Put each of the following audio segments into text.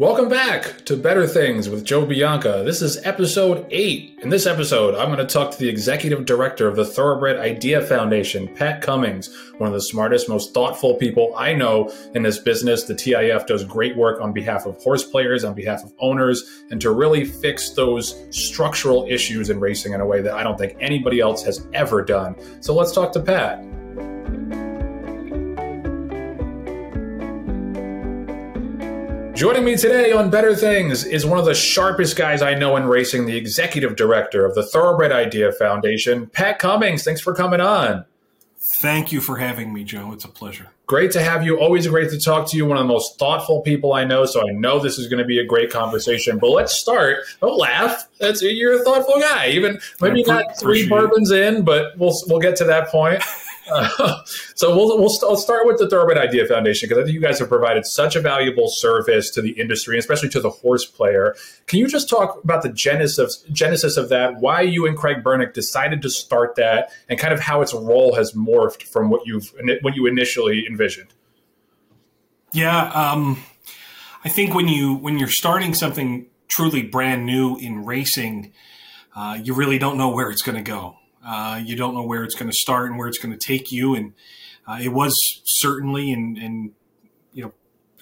Welcome back to Bettor Things with Joe Bianca. This is episode 8. In this episode, I'm going to talk to the executive director of the Thoroughbred Idea Foundation, Pat Cummings, one of the smartest, most thoughtful people I know in this business. The TIF does great work on behalf of horse players, on behalf of owners, and to really fix those structural issues in racing in a way that I don't think anybody else has ever done. So let's talk to Pat. Joining me today on Bettor Things is one of the sharpest guys I know in racing, the executive director of the Thoroughbred Idea Foundation, Pat Cummings. Thanks for coming on. Thank you for having me, Joe. It's a pleasure. Great to have you. Always great to talk to you. One of the most thoughtful people I know, so I know this is going to be a great conversation. But let's start. Don't laugh. That's you're a thoughtful guy. Even maybe not three bourbons in, but we'll we'll get to that point. So we'll, we'll st- start with the Thoroughbred Idea Foundation because I think you guys have provided such a valuable service to the industry, especially to the horse player. Can you just talk about the genesis of, genesis of that? Why you and Craig Bernick decided to start that, and kind of how its role has morphed from what you've what you initially envisioned? Yeah, um, I think when you when you're starting something truly brand new in racing, uh, you really don't know where it's going to go. Uh, you don't know where it's going to start and where it's going to take you. And uh, it was certainly, and, and, you know,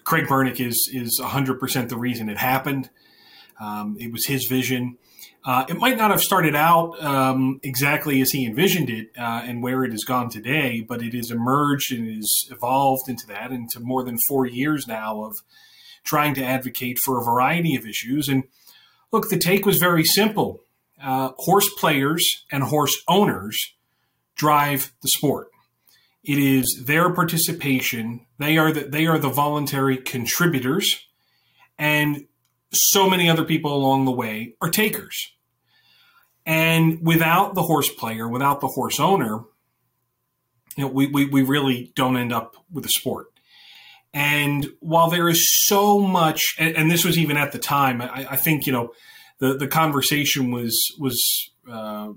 Craig Bernick is is 100% the reason it happened. Um, it was his vision. Uh, it might not have started out um, exactly as he envisioned it uh, and where it has gone today, but it has emerged and has evolved into that into more than four years now of trying to advocate for a variety of issues. And look, the take was very simple uh, horse players and horse owners drive the sport. It is their participation. They are the, they are the voluntary contributors, and so many other people along the way are takers. And without the horse player, without the horse owner, you know, we, we, we really don't end up with a sport. And while there is so much, and, and this was even at the time, I, I think, you know, the the conversation was was uh,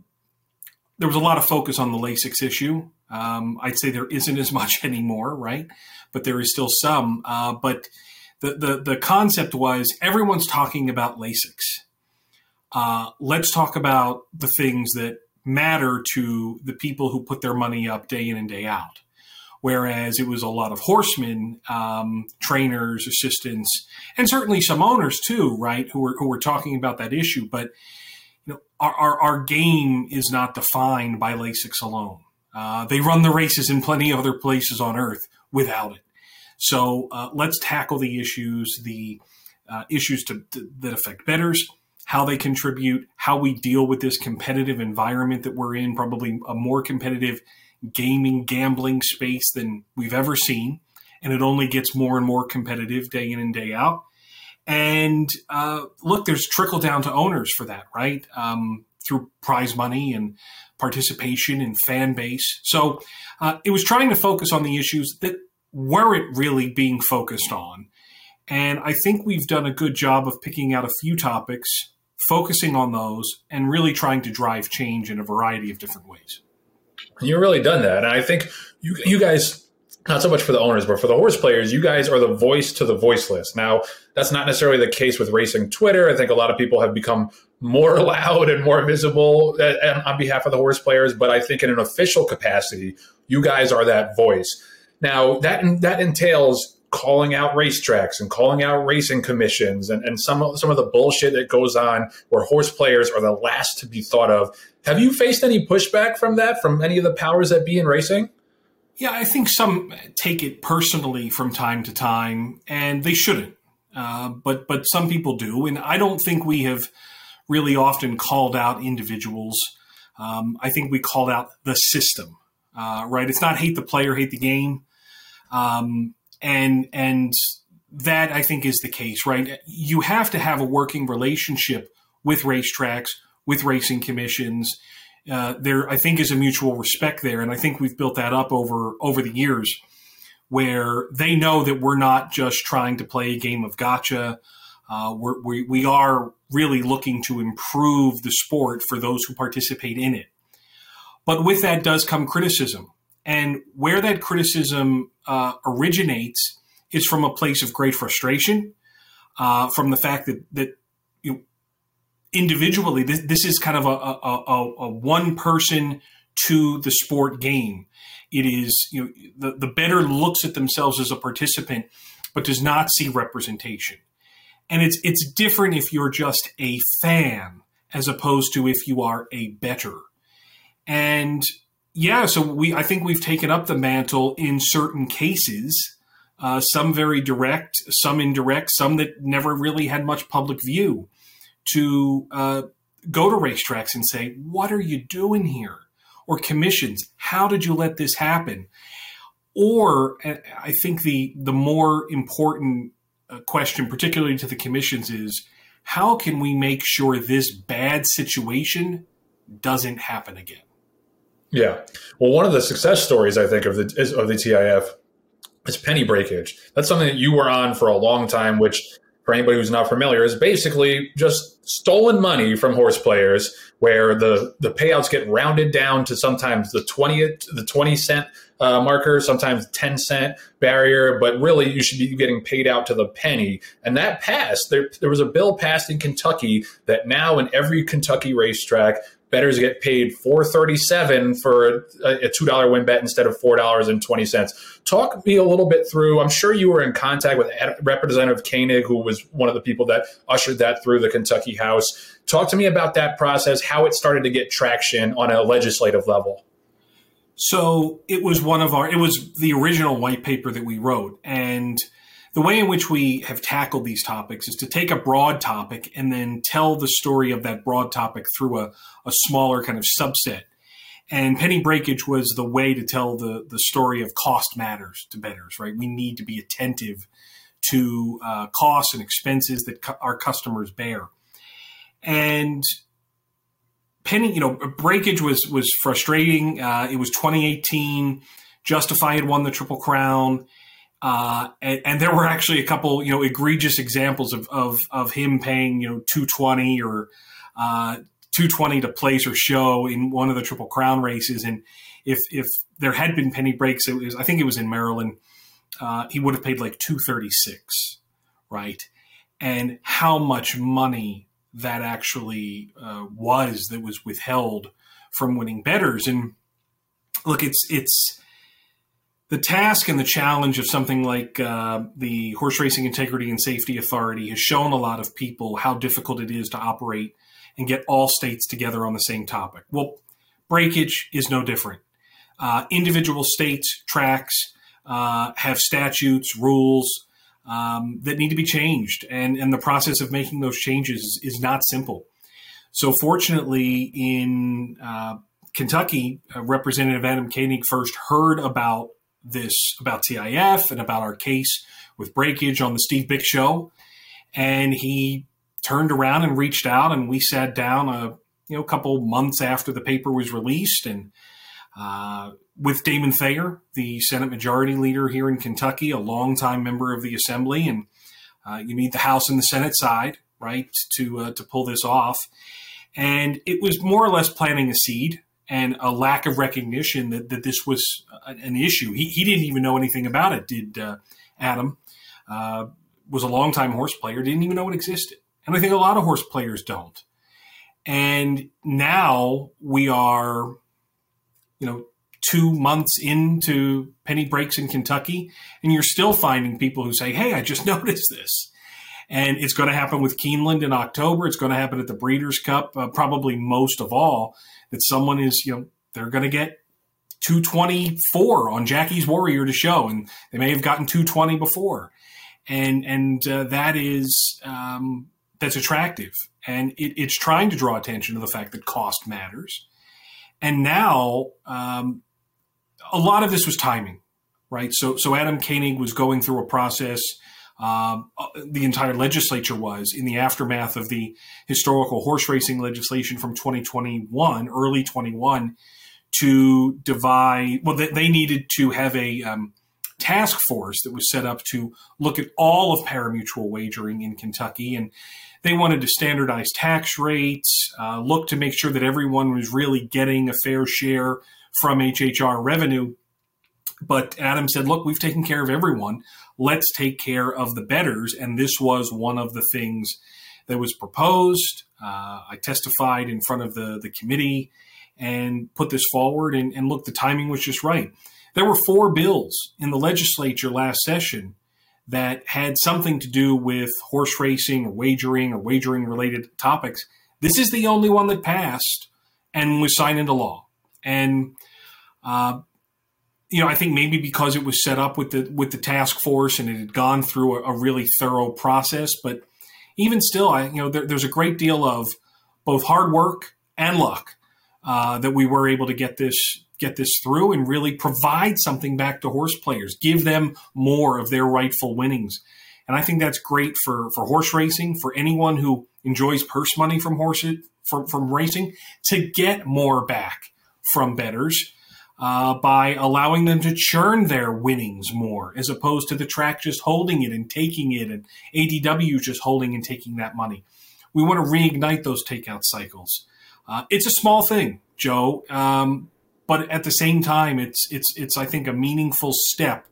there was a lot of focus on the Lasix issue. Um, I'd say there isn't as much anymore, right? But there is still some. Uh, but the, the the concept was everyone's talking about Lasix. Uh, let's talk about the things that matter to the people who put their money up day in and day out whereas it was a lot of horsemen, um, trainers, assistants, and certainly some owners too, right, who were who were talking about that issue. But you know, our our, our game is not defined by Lasix alone. Uh, they run the races in plenty of other places on Earth without it. So uh, let's tackle the issues, the uh, issues to, to, that affect bettors, how they contribute, how we deal with this competitive environment that we're in, probably a more competitive gaming, gambling space than we've ever seen. And it only gets more and more competitive day in and day out. And uh, look, there's trickle down to owners for that, right? Um, through prize money and participation and fan base. So uh, it was trying to focus on the issues that weren't really being focused on. And I think we've done a good job of picking out a few topics, focusing on those, and really trying to drive change in a variety of different ways. You've really done that. And I think you, you guys, not so much for the owners, but for the horse players, you guys are the voice to the voiceless. Now, that's not necessarily the case with racing Twitter. I think a lot of people have become more loud and more visible eh, eh, on behalf of the horse players. But I think in an official capacity, you guys are that voice. Now, that, that entails calling out racetracks and calling out racing commissions and, and some of, some of the bullshit that goes on where horse players are the last to be thought of. Have you faced any pushback from that from any of the powers that be in racing? Yeah, I think some take it personally from time to time, and they shouldn't. Uh, but but some people do, and I don't think we have really often called out individuals. Um, I think we called out the system. Uh, right? It's not hate the player, hate the game. Um, and and that I think is the case, right? You have to have a working relationship with racetracks, with racing commissions. Uh, there, I think, is a mutual respect there, and I think we've built that up over over the years, where they know that we're not just trying to play a game of gotcha. Uh, we're, we we are really looking to improve the sport for those who participate in it. But with that does come criticism, and where that criticism uh, originates is from a place of great frustration. uh, from the fact that that you know, individually this, this is kind of a, a, a, a one person to the sport game. It is you know the, the bettor looks at themselves as a participant, but does not see representation. And it's it's different if you're just a fan as opposed to if you are a better. And yeah, so we I think we've taken up the mantle in certain cases, uh, some very direct, some indirect, some that never really had much public view, to uh, go to racetracks and say, "What are you doing here?" Or commissions, "How did you let this happen?" Or I think the the more important uh, question, particularly to the commissions, is how can we make sure this bad situation doesn't happen again? Yeah. Well, one of the success stories I think of the of the TIF is penny breakage. That's something that you were on for a long time, which for anybody who's not familiar is basically just stolen money from horse players where the the payouts get rounded down to sometimes the 20th the 20 cent uh, marker, sometimes 10 cent barrier, but really you should be getting paid out to the penny. And that passed. There, there was a bill passed in Kentucky that now in every Kentucky racetrack, bettors get paid 437 for a, a $2 win bet instead of $4.20. Talk me a little bit through. I'm sure you were in contact with Representative Koenig, who was one of the people that ushered that through the Kentucky House. Talk to me about that process, how it started to get traction on a legislative level. So it was one of our, it was the original white paper that we wrote. And the way in which we have tackled these topics is to take a broad topic and then tell the story of that broad topic through a, a smaller kind of subset. And penny breakage was the way to tell the, the story of cost matters to bettors, right? We need to be attentive to uh, costs and expenses that cu- our customers bear. And penny, you know, breakage was was frustrating. Uh, it was 2018. Justify had won the Triple Crown. Uh, and, and, there were actually a couple, you know, egregious examples of, of, of him paying, you know, 220 or uh, 220 to place or show in one of the Triple Crown races. And if, if there had been penny breaks, it was, I think it was in Maryland, uh, he would have paid like 236, right? And how much money that actually uh, was that was withheld from winning betters. And look, it's it's the task and the challenge of something like uh, the Horse Racing Integrity and Safety Authority has shown a lot of people how difficult it is to operate and get all states together on the same topic. Well, breakage is no different. Uh, individual states, tracks uh, have statutes, rules, um, that need to be changed. And, and the process of making those changes is, not simple. So, fortunately, in uh, Kentucky, uh, Representative Adam Koenig first heard about this, about TIF and about our case with breakage on the Steve Byk show. And he turned around and reached out, and we sat down a you know a couple months after the paper was released and uh, with Damon Thayer, the Senate Majority Leader here in Kentucky, a longtime member of the Assembly, and uh, you need the House and the Senate side, right, to uh, to pull this off. And it was more or less planting a seed and a lack of recognition that, that this was an issue. He, he didn't even know anything about it, did uh, Adam? Uh, was a longtime horse player, didn't even know it existed. And I think a lot of horse players don't. And now we are, you know, two months into penny breaks in Kentucky, and you're still finding people who say, Hey, I just noticed this. And it's going to happen with Keeneland in October. It's going to happen at the Breeders' Cup, uh, probably most of all, that someone is, you know, they're going to get 224 on Jackie's Warrior to show, and they may have gotten 220 before. And, and uh, that is, um, that's attractive. And it, it's trying to draw attention to the fact that cost matters. And now um, a lot of this was timing, right? So, so Adam Koenig was going through a process. Um, the entire legislature was in the aftermath of the historical horse racing legislation from 2021, early 21, to divide. Well, they, they needed to have a um, task force that was set up to look at all of parimutuel wagering in Kentucky, and they wanted to standardize tax rates, uh, look to make sure that everyone was really getting a fair share from HHR revenue. But Adam said, look, we've taken care of everyone. Let's take care of the betters. And this was one of the things that was proposed. Uh, I testified in front of the, the committee and put this forward. And, and look, the timing was just right. There were four bills in the legislature last session that had something to do with horse racing or wagering or wagering related topics. This is the only one that passed and was signed into law. And uh, you know, I think maybe because it was set up with the with the task force and it had gone through a, a really thorough process, but even still, I you know, there, there's a great deal of both hard work and luck uh, that we were able to get this get this through and really provide something back to horse players, give them more of their rightful winnings. And I think that's great for, for horse racing, for anyone who enjoys purse money from horses from, from racing, to get more back from betters uh, by allowing them to churn their winnings more, as opposed to the track just holding it and taking it, and ADW just holding and taking that money. We want to reignite those takeout cycles. Uh, it's a small thing, Joe, um, but at the same time, it's it's it's I think a meaningful step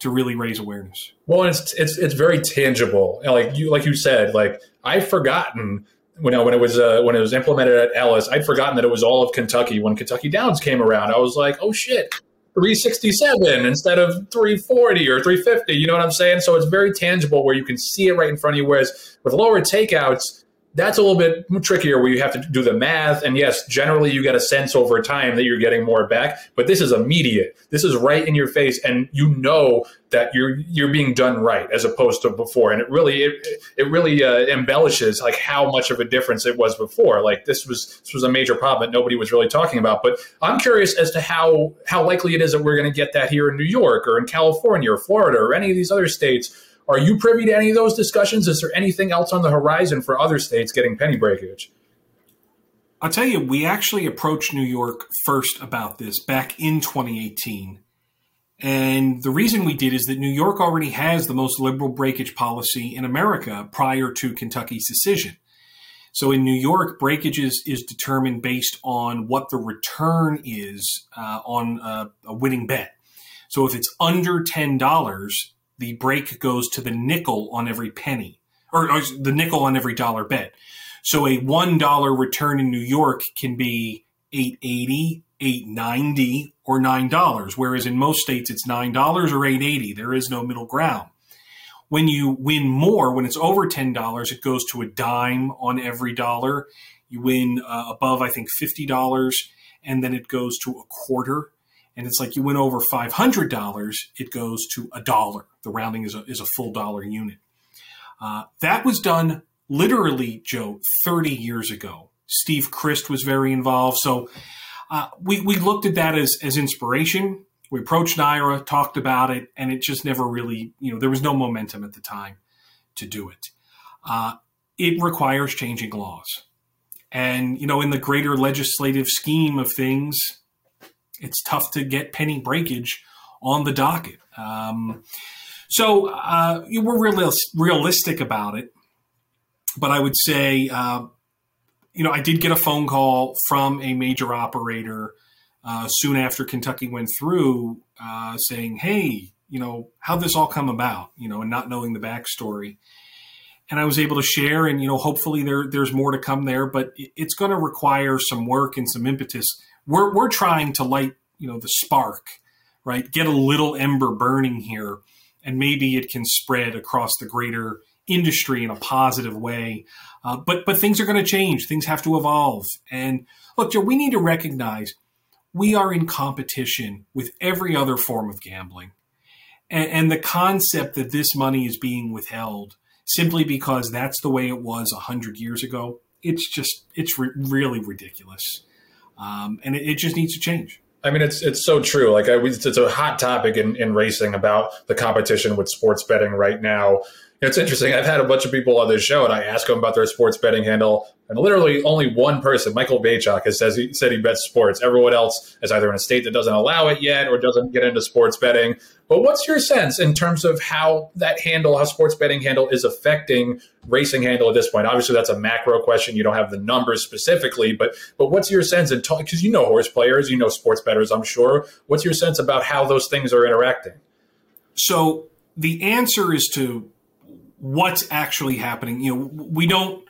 to really raise awareness. Well, it's it's it's very tangible. Like you like you said, like I've forgotten when when it was uh, when it was implemented at Ellis, I'd forgotten that it was all of Kentucky. When Kentucky Downs came around, I was like, oh shit, 367 instead of 340 or 350. You know what I'm saying? So it's very tangible where you can see it right in front of you. Whereas with lower takeouts, that's a little bit trickier where you have to do the math. And yes, generally you get a sense over time that you're getting more back, but this is immediate. This is right in your face, and you know that you're you're being done right as opposed to before. And it really it, it really uh, embellishes like how much of a difference it was before. Like this was this was a major problem that nobody was really talking about. But I'm curious as to how how likely it is that we're going to get that here in New York or in California or Florida or any of these other states are you privy to any of those discussions? Is there anything else on the horizon for other states getting penny breakage? I'll tell you, we actually approached New York first about this back in 2018. And the reason we did is that New York already has the most liberal breakage policy in America prior to Kentucky's decision. So in New York, breakage is, is determined based on what the return is uh, on a, a winning bet. So if it's under $10, the break goes to the nickel on every penny, or, or the nickel on every dollar bet. So a one dollar return in New York can be eight eighty, eight ninety, or nine dollars, whereas in most states it's nine dollars or eight eighty. There is no middle ground. When you win more, when it's over ten dollars, it goes to a dime on every dollar. You win uh, above, I think, fifty dollars, and then it goes to a quarter and it's like you went over $500, it goes to a dollar. The rounding is a, is a full dollar unit. Uh, that was done literally, Joe, 30 years ago. Steve Crist was very involved. So uh, we, we looked at that as, as inspiration. We approached NYRA, talked about it, and it just never really, you know, there was no momentum at the time to do it. Uh, it requires changing laws. And, you know, in the greater legislative scheme of things, it's tough to get penny breakage on the docket. Um, so uh, we're realis- realistic about it, but I would say, uh, you know, I did get a phone call from a major operator uh, soon after Kentucky went through, uh, saying, "Hey, you know, how this all come about?" You know, and not knowing the backstory. And I was able to share, and you know, hopefully there there's more to come there, but it's going to require some work and some impetus we're we're trying to light you know the spark, right? Get a little ember burning here, and maybe it can spread across the greater industry in a positive way. Uh, but but things are going to change. Things have to evolve. And look, Joe, we need to recognize we are in competition with every other form of gambling, and, and the concept that this money is being withheld simply because that's the way it was a hundred years ago. It's just it's re- really ridiculous um, and it, it, just needs to change. I mean, it's it's so true. Like, I, it's a hot topic in, in racing about the competition with sports betting right now. It's interesting. I've had a bunch of people on this show, and I ask them about their sports betting handle, and literally only one person, Michael Beychok, has says he said he bets sports. Everyone else is either in a state that doesn't allow it yet or doesn't get into sports betting. But what's your sense in terms of how that handle, how sports betting handle is affecting racing handle at this point? Obviously, that's a macro question. You don't have the numbers specifically, but but what's your sense in? Because you know horse players, you know sports bettors, I'm sure. What's your sense about how those things are interacting? So the answer is to what's actually happening. You know, we don't,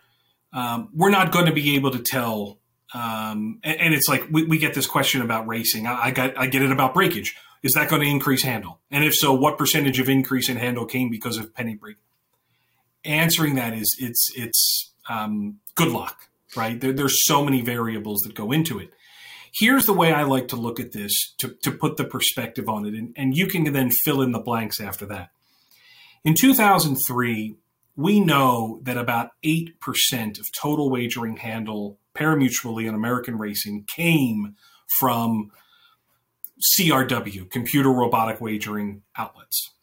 um, we're not going to be able to tell. Um, and, and, it's like we, we, get this question about racing. I, I, got, I get it about breakage. Is that going to increase handle? And if so, what percentage of increase in handle came because of penny break? Answering that is it's it's um, good luck, right? There, there's so many variables that go into it. Here's the way I like to look at this to, to put the perspective on it, and, and you can then fill in the blanks after that. In 2003, we know that about 8% of total wagering handle parimutually in American racing came from CRW, computer robotic wagering outlets.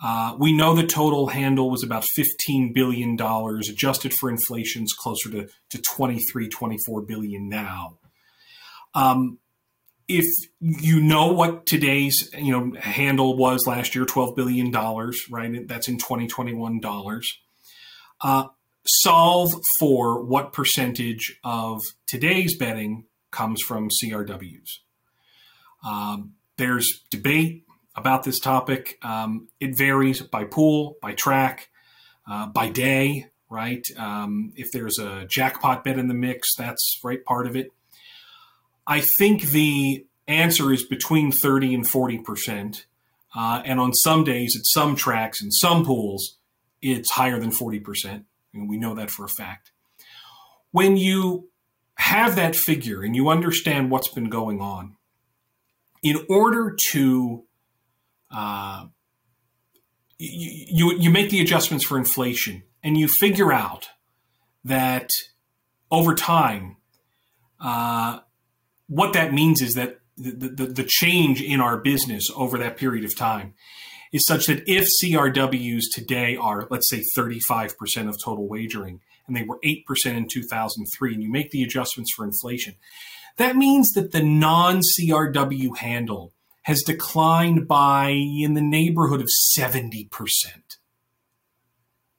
Uh, we know the total handle was about $15 billion, adjusted for inflation, is closer to, to 23, 24 billion now. Um, if you know what today's you know handle was last year, twelve billion dollars, right? That's in twenty twenty one dollars. Uh, solve for what percentage of today's betting comes from CRWs. Um, there's debate about this topic. Um, it varies by pool, by track, uh, by day, right? Um, if there's a jackpot bet in the mix, that's right part of it. I think the answer is between 30 and 40 percent. Uh, and on some days, at some tracks and some pools, it's higher than 40 percent. And we know that for a fact. When you have that figure and you understand what's been going on, in order to uh, you, you make the adjustments for inflation and you figure out that over time, uh, what that means is that the, the, the, change in our business over that period of time is such that if CRWs today are, let's say, 35% of total wagering, and they were 8% in 2003, and you make the adjustments for inflation, that means that the non CRW handle has declined by in the neighborhood of 70%.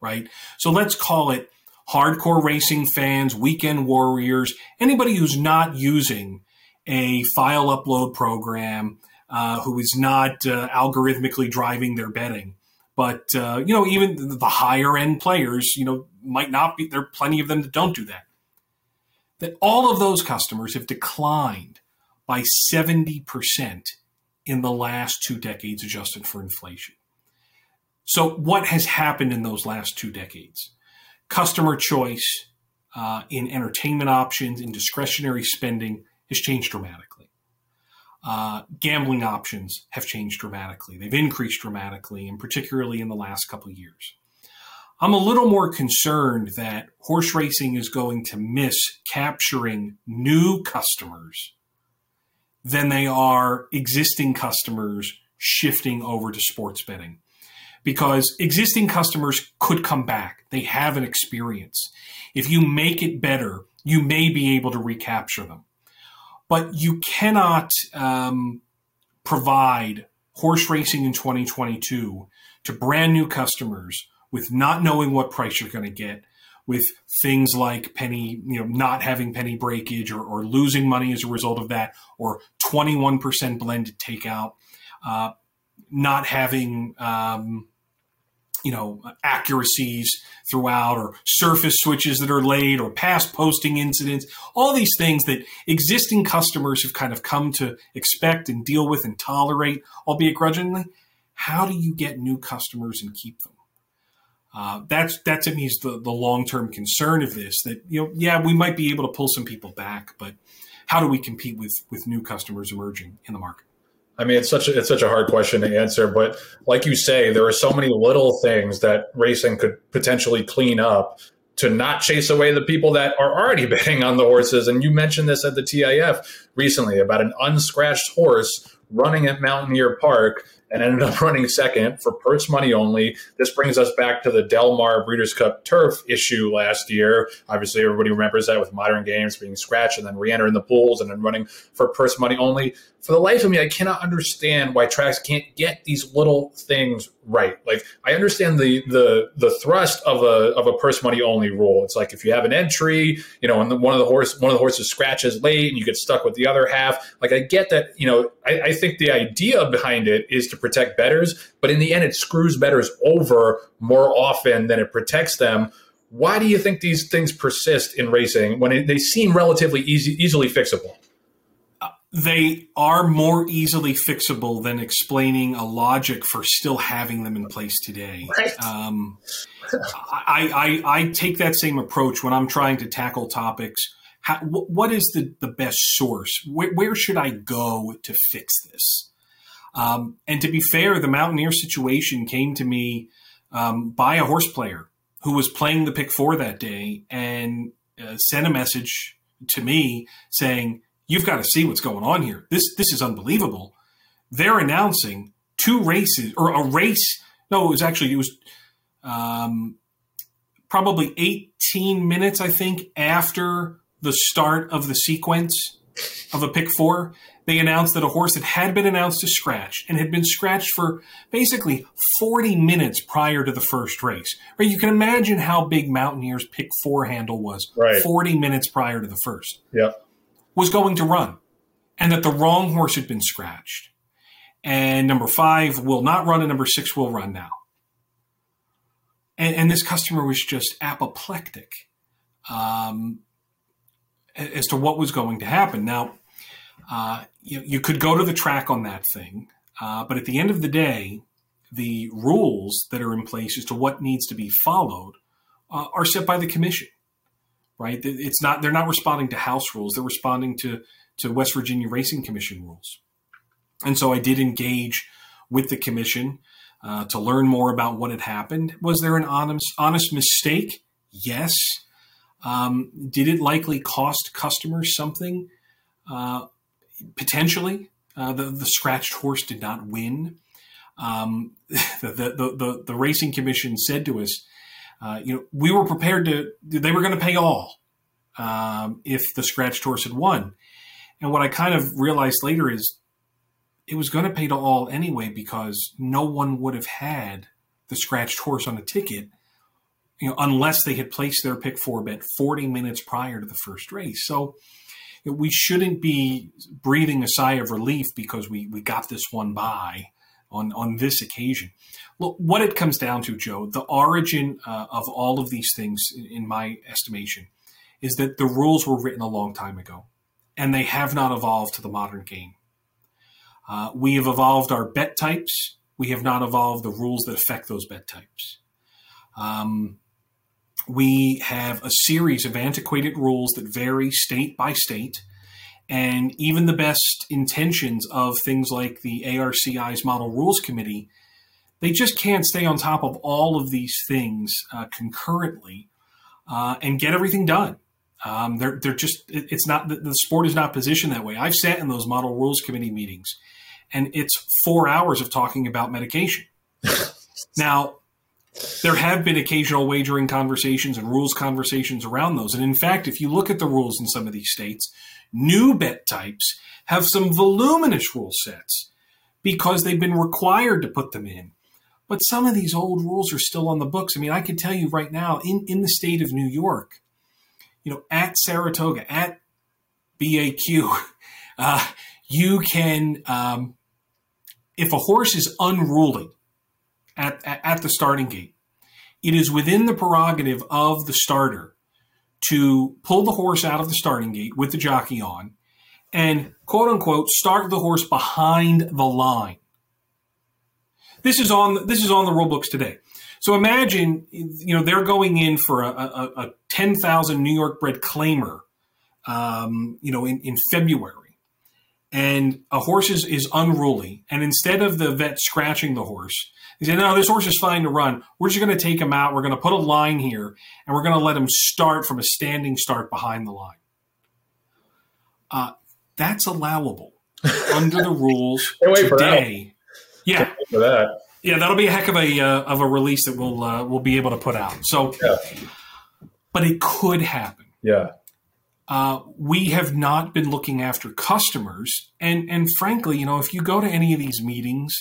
Right? So let's call it hardcore racing fans, weekend warriors, anybody who's not using a file upload program, uh, who is not uh, algorithmically driving their betting. But uh, you know, even the higher end players, you know, might not be. There are plenty of them that don't do that that all of those customers have declined by 70% in the last two decades, adjusted for inflation. So, what has happened in those last two decades? Customer choice uh, in entertainment options, in discretionary spending has changed dramatically. Uh, gambling options have changed dramatically. They've increased dramatically, and particularly in the last couple of years. I'm a little more concerned that horse racing is going to miss capturing new customers than they are existing customers shifting over to sports betting. Because existing customers could come back. They have an experience. If you make it better, you may be able to recapture them. But you cannot um, provide horse racing in 2022 to brand new customers with not knowing what price you're going to get, with things like penny, you know, not having penny breakage or, or losing money as a result of that, or 21% blended takeout, uh, not having, um, you know, accuracies throughout, or surface switches that are late, or past posting incidents, all these things that existing customers have kind of come to expect and deal with and tolerate, albeit grudgingly. How do you get new customers and keep them? Uh, that's that to me is the, the long term concern of this. That you know, yeah, we might be able to pull some people back, but how do we compete with with new customers emerging in the market? I mean, it's such a, it's such a hard question to answer, but like you say, there are so many little things that racing could potentially clean up to not chase away the people that are already betting on the horses. And you mentioned this at the TIF recently about an unscratched horse running at Mountaineer Park and ended up running second for purse money only. This brings us back to the Del Mar Breeders' Cup turf issue last year. Obviously, everybody remembers that with Modern Games being scratched and then re entering the pools and then running for purse money only. For the life of me, I cannot understand why tracks can't get these little things right. Like I understand the the the thrust of a of a purse money only rule. It's like if you have an entry, you know, and the, one of the horse one of the horses scratches late and you get stuck with the other half. Like I get that, you know, I, I think the idea behind it is to protect betters, but in the end, it screws betters over more often than it protects them. Why do you think these things persist in racing when it, they seem relatively easy, easily fixable? they are more easily fixable than explaining a logic for still having them in place today. Right. Um, I, I, I, take that same approach when I'm trying to tackle topics. How, what is the, the best source? Where, where should I go to fix this? Um, and to be fair, the Mountaineer situation came to me um, by a horse player who was playing the pick four that day and uh, sent a message to me saying, you've got to see what's going on here. This this is unbelievable. They're announcing two races or a race. No, it was actually it was um, probably 18 minutes, I think, after the start of the sequence of a pick four. They announced that a horse that had been announced to scratch and had been scratched for basically 40 minutes prior to the first race. Right? You can imagine how big Mountaineer's pick four handle was right. 40 minutes prior to the first. Yep was going to run and that the wrong horse had been scratched. And number five will not run, and number six will run now. And, and this customer was just apoplectic um, as to what was going to happen. Now, uh, you, you, could go to the track on that thing, uh, but at the end of the day, the rules that are in place as to what needs to be followed uh, are set by the commission right? It's not they're not responding to House rules; they're responding to to West Virginia Racing Commission rules. And so I did engage with the commission uh, to learn more about what had happened. Was there an honest honest mistake? Yes. Um, did it likely cost customers something? Uh, potentially. Uh, the, the scratched horse did not win. Um, the, the, the, the, racing commission said to us, uh, you know, we were prepared to, they were going to pay all um, if the scratched horse had won. And what I kind of realized later is it was going to pay to all anyway because no one would have had the scratched horse on a ticket, you know, unless they had placed their pick four bet 40 minutes prior to the first race. So you know, we shouldn't be breathing a sigh of relief because we, we got this one by on, on this occasion. Look, what it comes down to, Joe, the origin uh, of all of these things, in my estimation, is that the rules were written a long time ago and they have not evolved to the modern game. Uh, we have evolved our bet types. We have not evolved the rules that affect those bet types. Um, we have a series of antiquated rules that vary state by state and even the best intentions of things like the ARCI's Model Rules Committee, they just can't stay on top of all of these things uh, concurrently uh, and get everything done. Um, they're they're just it's not the sport is not positioned that way. I've sat in those Model Rules Committee meetings, and it's four hours of talking about medication. now, there have been occasional wagering conversations and rules conversations around those, and in fact, if you look at the rules in some of these states, New bet types have some voluminous rule sets because they've been required to put them in. But some of these old rules are still on the books. I mean, I can tell you right now, in, in the state of New York, you know, at Saratoga, at BAQ, uh, you can, um, if a horse is unruly at, at, the starting gate, it is within the prerogative of the starter to pull the horse out of the starting gate with the jockey on and quote unquote start the horse behind the line. This is on this is on the rule books today. So imagine you know they're going in for a, a, a ten thousand New York bred claimer, um, you know in, in February, and a horse is, is unruly, and instead of the vet scratching the horse, he said, no, this horse is fine to run. We're just going to take him out. We're going to put a line here, and we're going to let him start from a standing start behind the line. Uh, that's allowable under the rules today. Yeah, that. yeah, that'll be a heck of a uh, of a release that we'll uh, we'll be able to put out. So, yeah. but it could happen. Yeah. Uh, we have not been looking after customers, and and frankly, you know, if you go to any of these meetings,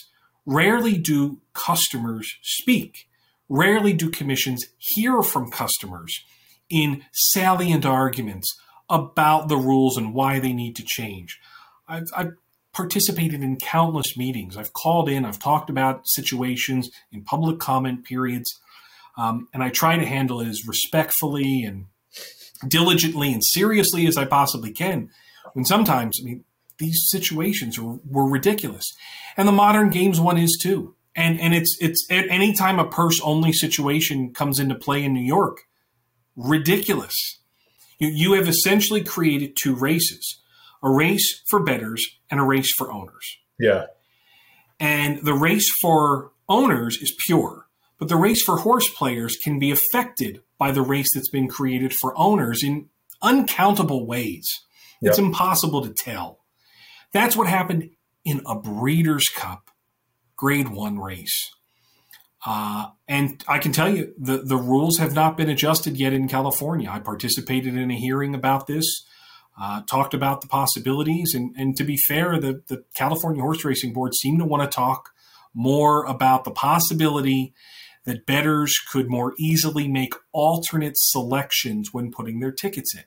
Rarely do customers speak. Rarely do commissions hear from customers in salient arguments about the rules and why they need to change. I've, I've participated in countless meetings. I've called in, I've talked about situations in public comment periods, um, and I try to handle it as respectfully and diligently and seriously as I possibly can. When sometimes, I mean, these situations were, were ridiculous, and the Modern Games one is too. And and it's it's at any time a purse only situation comes into play in New York, ridiculous. You you have essentially created two races a race for betters and a race for owners. Yeah. And the race for owners is pure, but the race for horse players can be affected by the race that's been created for owners in uncountable ways. Yep. It's impossible to tell. That's what happened in a Breeders' Cup Grade One race. Uh, and I can tell you, the, the rules have not been adjusted yet in California. I participated in a hearing about this uh, talked about the possibilities. And, and to be fair, the, the California Horse Racing Board seemed to want to talk more about the possibility that bettors could more easily make alternate selections when putting their tickets in.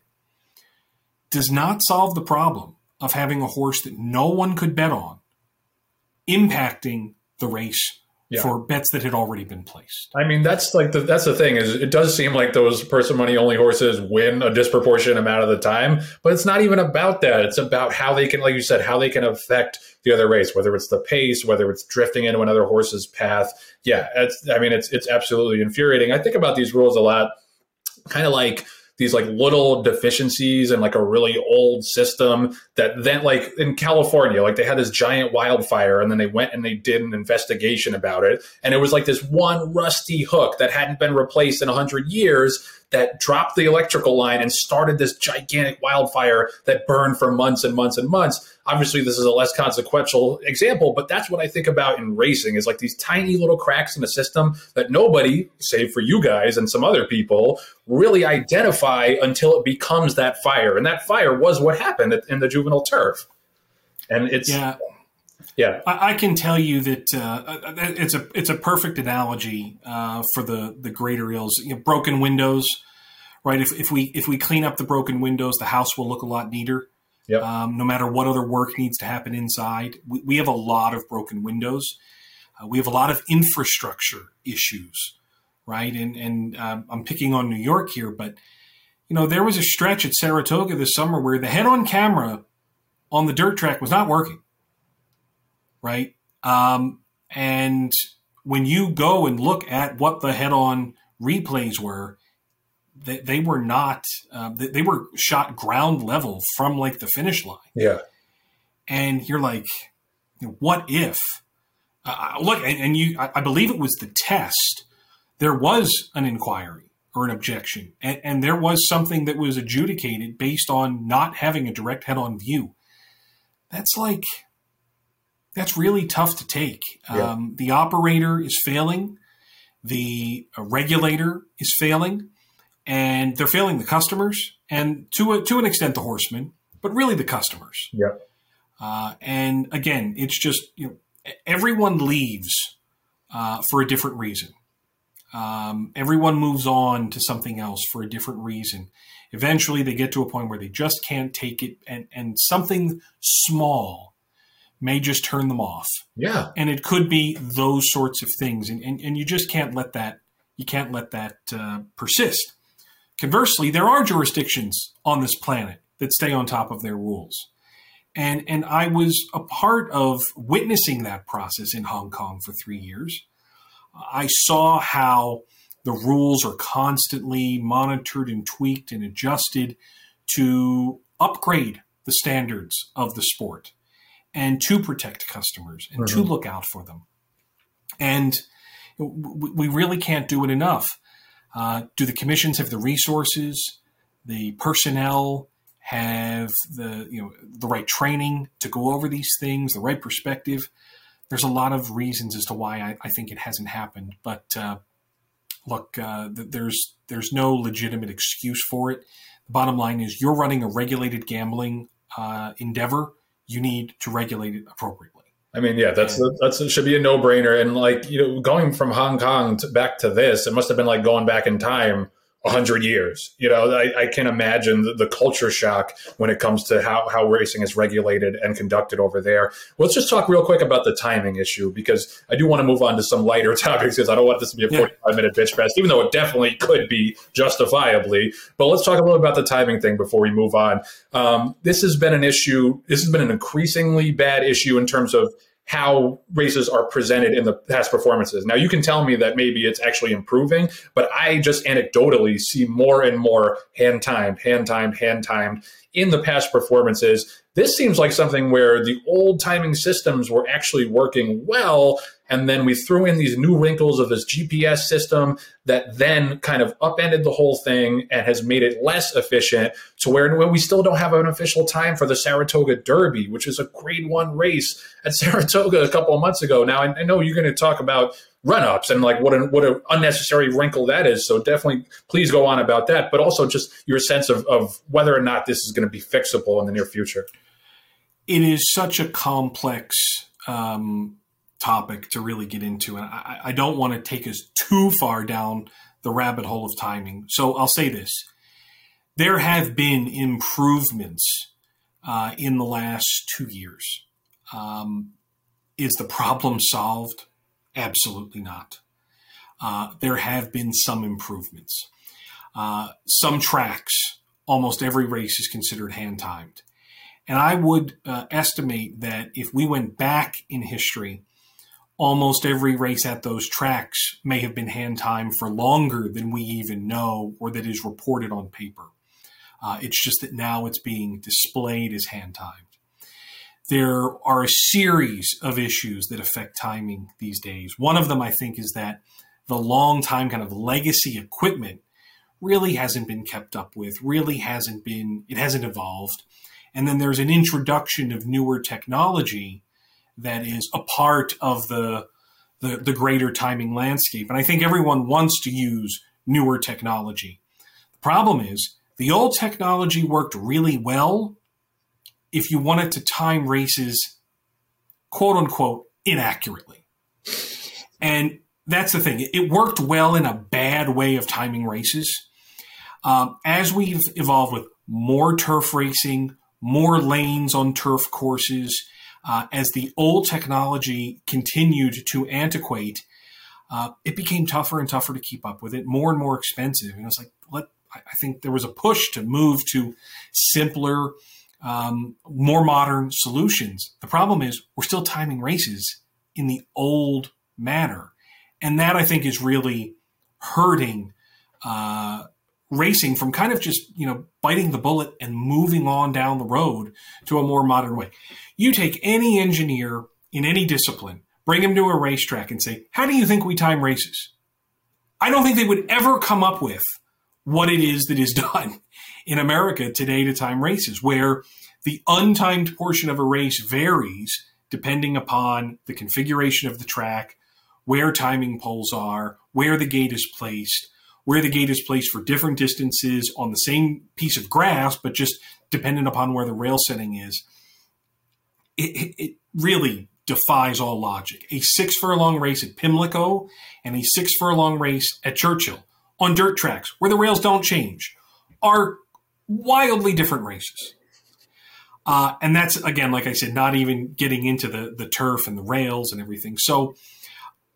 Does not solve the problem of having a horse that no one could bet on impacting the race yeah. for bets that had already been placed. I mean, that's like the, that's the thing is it does seem like those purse money only horses win a disproportionate amount of the time, but it's not even about that. It's about how they can, like you said, how they can affect the other race, whether it's the pace, whether it's drifting into another horse's path. Yeah, it's, I mean, it's it's absolutely infuriating. I think about these rules a lot, kind of like these like little deficiencies and like a really old system that then like in California, like they had this giant wildfire and then they went and they did an investigation about it. And it was like this one rusty hook that hadn't been replaced in a hundred years that dropped the electrical line and started this gigantic wildfire that burned for months and months and months. Obviously, this is a less consequential example, but that's what I think about in racing is like these tiny little cracks in the system that nobody, save for you guys and some other people, really identify until it becomes that fire. And that fire was what happened in the juvenile turf. And it's yeah. Yeah, I, I, can tell you that uh, it's a it's a perfect analogy uh, for the the greater ills. You know, broken windows, right? If, if we if we clean up the broken windows, the house will look a lot neater. Yep. Um, no matter what other work needs to happen inside, we, we have a lot of broken windows. Uh, we have a lot of infrastructure issues, right? And and um, I'm picking on New York here, but you know there was a stretch at Saratoga this summer where the head on camera on the dirt track was not working right? Um, and when you go and look at what the head-on replays were, they, they were not. Uh, they, they, were shot ground level from like the finish line. Yeah, and you're like, what if? Uh, look, and, and you, I, I, believe it was the test. There was an inquiry or an objection, and, and there was something that was adjudicated based on not having a direct head-on view. That's like that's really tough to take. Yeah. Um, the operator is failing, the regulator is failing, and they're failing the customers, and to a, to an extent the horsemen, but really the customers. Yeah. Uh, and again, it's just you know everyone leaves uh, for a different reason. Um, everyone moves on to something else for a different reason. Eventually, they get to a point where they just can't take it, and and something small may just turn them off. Yeah. And it could be those sorts of things. And, and, and you just can't let that, you can't let that uh, persist. Conversely, there are jurisdictions on this planet that stay on top of their rules. And, and I was a part of witnessing that process in Hong Kong for three years. I saw how the rules are constantly monitored and tweaked and adjusted to upgrade the standards of the sport and to protect customers and mm-hmm. to look out for them. And we really can't do it enough. Uh, do the commissions have the resources, the personnel, have the you know the right training to go over these things, the right perspective? There's a lot of reasons as to why I, I think it hasn't happened, but uh, look, uh, there's there's no legitimate excuse for it. The bottom line is you're running a regulated gambling uh, endeavor you need to regulate it appropriately. I mean, yeah, that's and, that's should be a no brainer. And like you know, going from Hong Kong to back to this, it must have been like going back in time 100 years. You know, I, I can imagine the, the, culture shock when it comes to how, how racing is regulated and conducted over there. Let's just talk real quick about the timing issue because I do want to move on to some lighter topics because I don't want this to be a 45 yeah. minute bitch fest, even though it definitely could be justifiably. But let's talk a little about the timing thing before we move on. Um, this has been an issue, this has been an increasingly bad issue in terms of how races are presented in the past performances. Now, you can tell me that maybe it's actually improving, but I just anecdotally see more and more hand timed, hand timed, hand timed in the past performances. This seems like something where the old timing systems were actually working well. And then we threw in these new wrinkles of this GPS system that then kind of upended the whole thing and has made it less efficient to where we still don't have an official time for the Saratoga Derby, which is a grade one race at Saratoga a couple of months ago. Now, I know you're going to talk about run ups and like what an what an unnecessary wrinkle that is. So definitely, please go on about that. But also just your sense of, of whether or not this is going to be fixable in the near future. It is such a complex um, topic to really get into, and I, I don't want to take us too far down the rabbit hole of timing. So I'll say this: there have been improvements uh, in the last two years. Um, is the problem solved? Absolutely not. Uh, there have been some improvements. Uh, some tracks, almost every race is considered hand timed. And I would uh, estimate that if we went back in history, almost every race at those tracks may have been hand timed for longer than we even know or that is reported on paper. Uh, it's just that now it's being displayed as hand timed there are a series of issues that affect timing these days. One of them, I think, is that the long time kind of legacy equipment really hasn't been kept up with, really hasn't been, it hasn't evolved. And then there's an introduction of newer technology that is a part of the, the, the greater timing landscape. And I think everyone wants to use newer technology. The problem is the old technology worked really well if you wanted to time races, quote unquote, inaccurately. And that's the thing. It worked well in a bad way of timing races. Um, as we've evolved with more turf racing, more lanes on turf courses, uh, as the old technology continued to antiquate, uh, it became tougher and tougher to keep up with it, more and more expensive. And it was like, let, I think there was a push to move to simpler, um, more modern solutions. The problem is we're still timing races in the old manner. And that I think is really hurting uh, racing from kind of just, you know, biting the bullet and moving on down the road to a more modern way. You take any engineer in any discipline, bring him to a racetrack and say, How do you think we time races? I don't think they would ever come up with what it is that is done in America today to time races, where the untimed portion of a race varies depending upon the configuration of the track, where timing poles are, where the gate is placed, where the gate is placed for different distances on the same piece of grass, but just dependent upon where the rail setting is. It, it really defies all logic. A six furlong race at Pimlico and a six furlong race at Churchill on dirt tracks where the rails don't change are wildly different races. Uh, and that's again, like I said, not even getting into the the turf and the rails and everything. So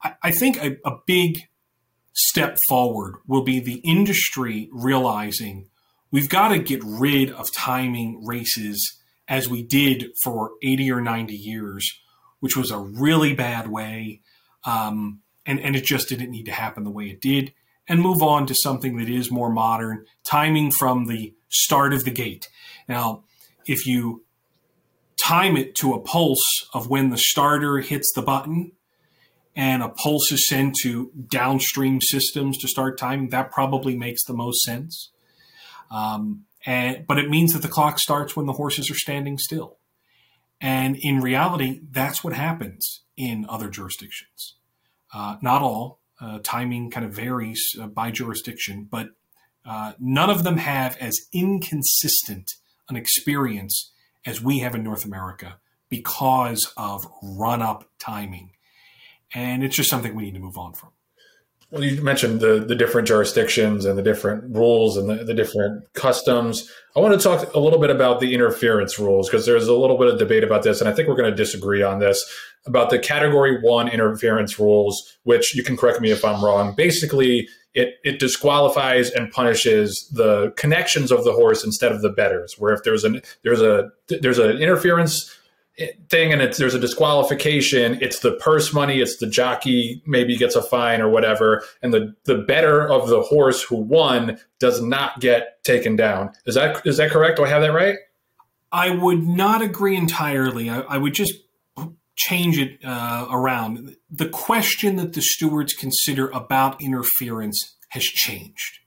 I, I think a, a big step forward will be the industry realizing we've got to get rid of timing races as we did for 80 or 90 years, which was a really bad way. Um, and, and it just didn't need to happen the way it did, and move on to something that is more modern, timing from the start of the gate. Now, if you time it to a pulse of when the starter hits the button and a pulse is sent to downstream systems to start timing, that probably makes the most sense. Um, and, but it means that the clock starts when the horses are standing still. And in reality, that's what happens in other jurisdictions. Uh, not all. Uh, timing kind of varies uh, by jurisdiction, but uh, none of them have as inconsistent an experience as we have in North America because of run up timing. And it's just something we need to move on from. Well, you mentioned the, the different jurisdictions and the different rules and the, the different customs. I want to talk a little bit about the interference rules because there's a little bit of debate about this, and I think we're going to disagree on this about the category one interference rules, which you can correct me if I'm wrong. Basically, it, it disqualifies and punishes the connections of the horse instead of the bettors. Where if there's an there's a there's an interference thing and it's there's a disqualification. It's the purse money. It's the jockey maybe gets a fine or whatever. And the the bettor of the horse who won does not get taken down. Is that is that correct? Do i have that right? I would not agree entirely. I, I would just change it uh, around. The question that the stewards consider about interference has changed.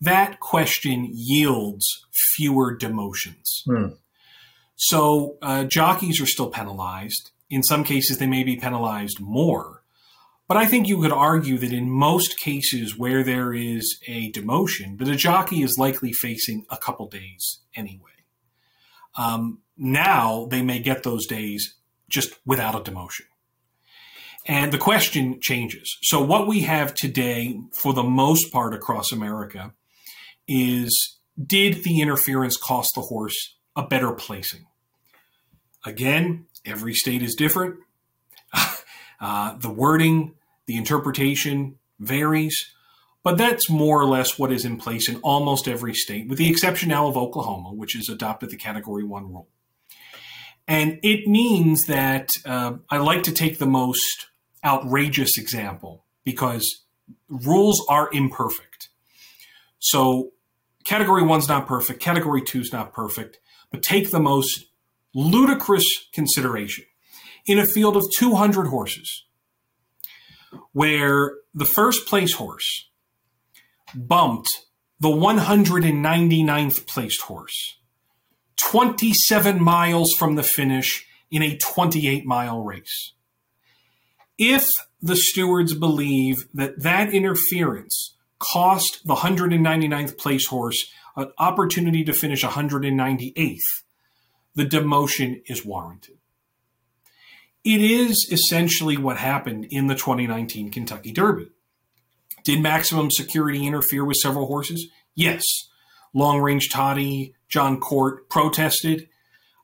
That question yields fewer demotions. Hmm. So uh, jockeys are still penalized. In some cases, they may be penalized more. But I think you could argue that in most cases where there is a demotion, that a jockey is likely facing a couple days anyway. Um, now they may get those days just without a demotion. And the question changes. So, what we have today, for the most part across America, is did the interference cost the horse a better placing? Again, every state is different. uh, the wording, the interpretation varies, but that's more or less what is in place in almost every state, with the exception now of Oklahoma, which has adopted the Category 1 rule. And it means that uh, I like to take the most outrageous example because rules are imperfect. So category one's not perfect, category two's not perfect, but take the most ludicrous consideration in a field of 200 horses, where the first place horse bumped the 199th placed horse 27 miles from the finish in a 28 mile race. If the stewards believe that that interference cost the 199th place horse an opportunity to finish 198th, the demotion is warranted. It is essentially what happened in the 2019 Kentucky Derby. Did maximum security interfere with several horses? Yes. Long range Toddy, Jon Court protested.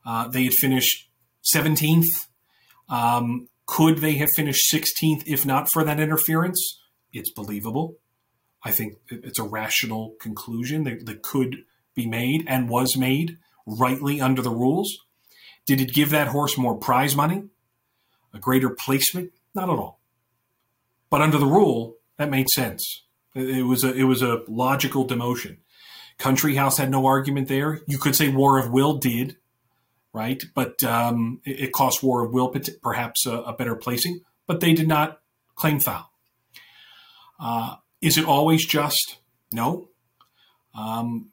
Uh, they had finished 17th. Um, could they have finished 16th if not for that interference? It's believable. I think it's a rational conclusion that, that could be made and was made rightly under the rules? Did it give that horse more prize money? A greater placement? Not at all. But under the rule, that made sense. It was a it was a logical demotion. Country House had no argument there. You could say War of Will did, right? But um, it, it, cost War of Will perhaps a, a, better placing, but they did not claim foul. Uh, is it always just? No. Um,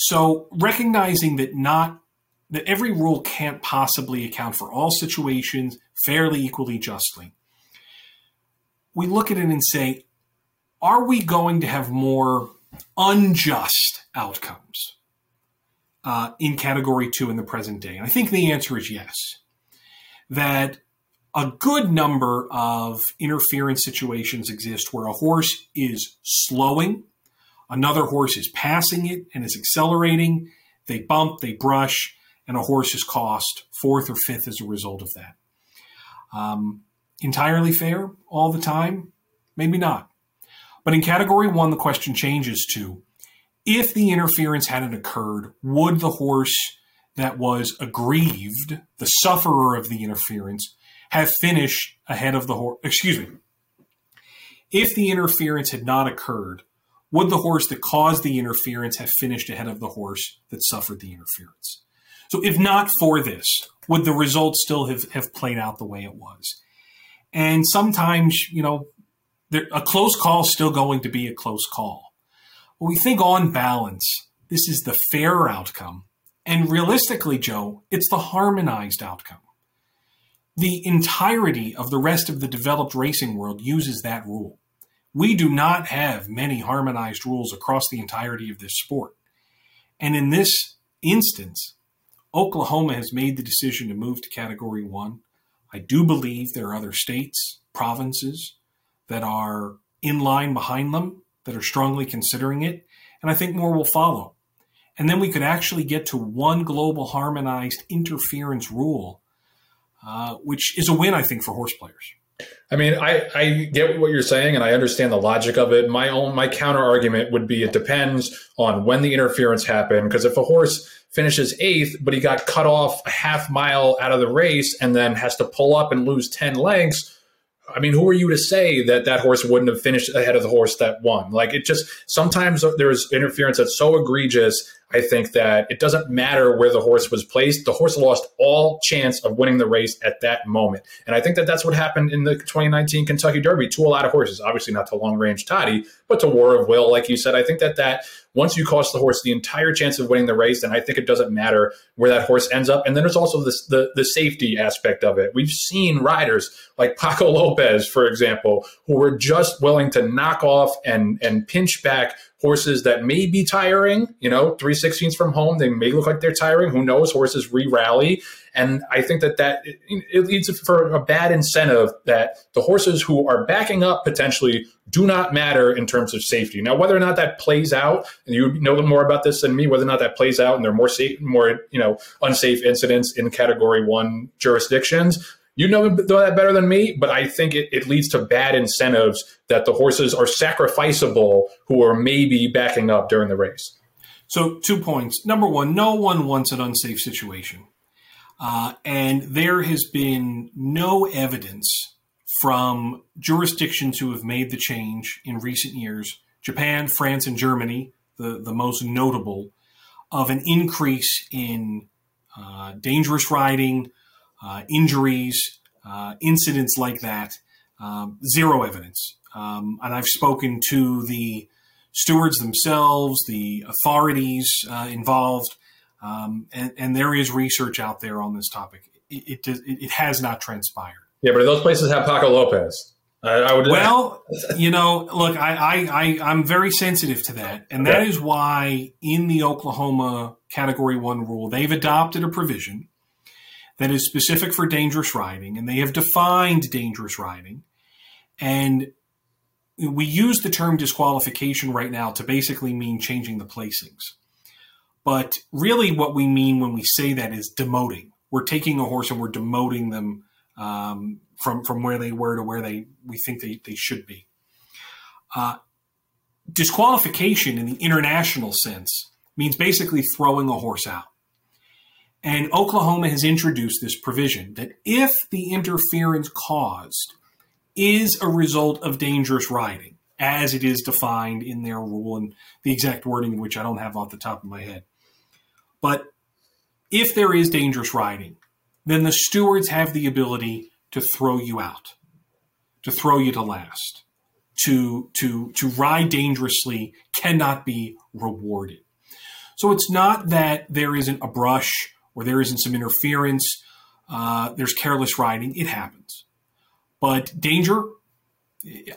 so recognizing that not that every rule can't possibly account for all situations fairly, equally, justly, we look at it and say, are we going to have more unjust outcomes uh, in category two in the present day? And I think the answer is yes. That a good number of interference situations exist where a horse is slowing Another horse is passing it and is accelerating. They bump, they brush, and a horse is cost fourth or fifth as a result of that. Um, entirely fair all the time? Maybe not. But in category one, the question changes to if the interference hadn't occurred, would the horse that was aggrieved, the sufferer of the interference, have finished ahead of the horse? Excuse me. If the interference had not occurred, would the horse that caused the interference have finished ahead of the horse that suffered the interference? So, if not for this, would the result still have, have played out the way it was? And sometimes, you know, there, a close call is still going to be a close call. When we think on balance, this is the fair outcome. And realistically, Joe, it's the harmonized outcome. The entirety of the rest of the developed racing world uses that rule. We do not have many harmonized rules across the entirety of this sport. And in this instance, Oklahoma has made the decision to move to Category 1. I do believe there are other states, provinces that are in line behind them that are strongly considering it, and I think more will follow. And then we could actually get to one global harmonized interference rule, uh, which is a win, I think, for horse players. I mean, I, I get what you're saying and I understand the logic of it. My own my counter argument would be it depends on when the interference happened. Because if a horse finishes eighth, but he got cut off a half mile out of the race and then has to pull up and lose 10 lengths, I mean, who are you to say that that horse wouldn't have finished ahead of the horse that won? Like it just sometimes there's interference that's so egregious. I think that it doesn't matter where the horse was placed. The horse lost all chance of winning the race at that moment. And I think that that's what happened in the 2019 Kentucky Derby to a lot of horses. Obviously not to long range Toddy, but to War of Will, like you said. I think that that once you cost the horse the entire chance of winning the race, then I think it doesn't matter where that horse ends up. And then there's also this, the the safety aspect of it. We've seen riders like Paco Lopez, for example, who were just willing to knock off and and pinch back horses that may be tiring. You know, three sixteenths from home, they may look like they're tiring. Who knows? Horses re rally, and I think that that it leads for a bad incentive that the horses who are backing up potentially do not matter in terms of safety. Now, whether or not that plays out, and you know more about this than me, whether or not that plays out, and there are more safe, more you know unsafe incidents in Category One jurisdictions. You know that better than me, but I think it, it leads to bad incentives that the horses are sacrificable who are maybe backing up during the race. So, two points. Number one, no one wants an unsafe situation. Uh, and there has been no evidence from jurisdictions who have made the change in recent years Japan, France, and Germany, the, the most notable, of an increase in uh, dangerous riding, uh, injuries, uh, incidents like that. Um, zero evidence. Um, and I've spoken to the stewards themselves, the authorities uh, involved, um, and, and, there is research out there on this topic. It, it, it, has not transpired. Yeah, but those places have Paco Lopez. I, I would. Well, you know, look, I, I, I, am very sensitive to that, and okay. that is why in the Oklahoma Category One rule, they've adopted a provision that is specific for dangerous riding, and they have defined dangerous riding, and we use the term disqualification right now to basically mean changing the placings. But really, what we mean when we say that is demoting. We're taking a horse and we're demoting them um, from from where they were to where they we think they, they should be. Uh, disqualification in the international sense means basically throwing a horse out. And Oklahoma has introduced this provision that if the interference caused is a result of dangerous riding, as it is defined in their rule and the exact wording which I don't have off the top of my head. But if there is dangerous riding, then the stewards have the ability to throw you out, to throw you to last, to to to ride dangerously cannot be rewarded. So it's not that there isn't a brush or there isn't some interference. Uh, there's careless riding. It happens, but danger,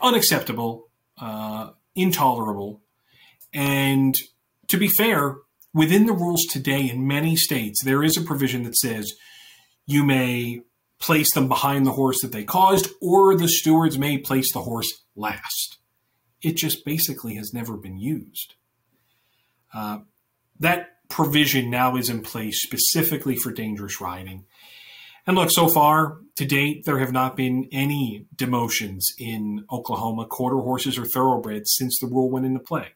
unacceptable, uh, intolerable, and to be fair, within the rules today in many states, there is a provision that says you may place them behind the horse that they caused, or the stewards may place the horse last. It just basically has never been used. Uh, that provision now is in place specifically for dangerous riding. And look, so far to date, there have not been any demotions in Oklahoma, quarter horses or thoroughbreds, since the rule went into play.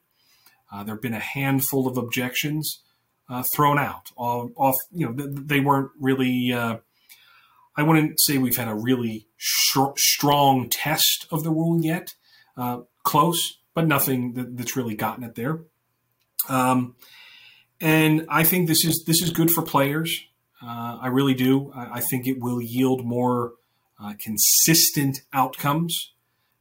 Uh, there have been a handful of objections uh, thrown out. Off, off, you know, they weren't really. Uh, I wouldn't say we've had a really strong test of the rule yet. Uh, close, but nothing that, that's really gotten it there. Um, and I think this is this is good for players. Uh, I really do. I, I, think it will yield more uh, consistent outcomes.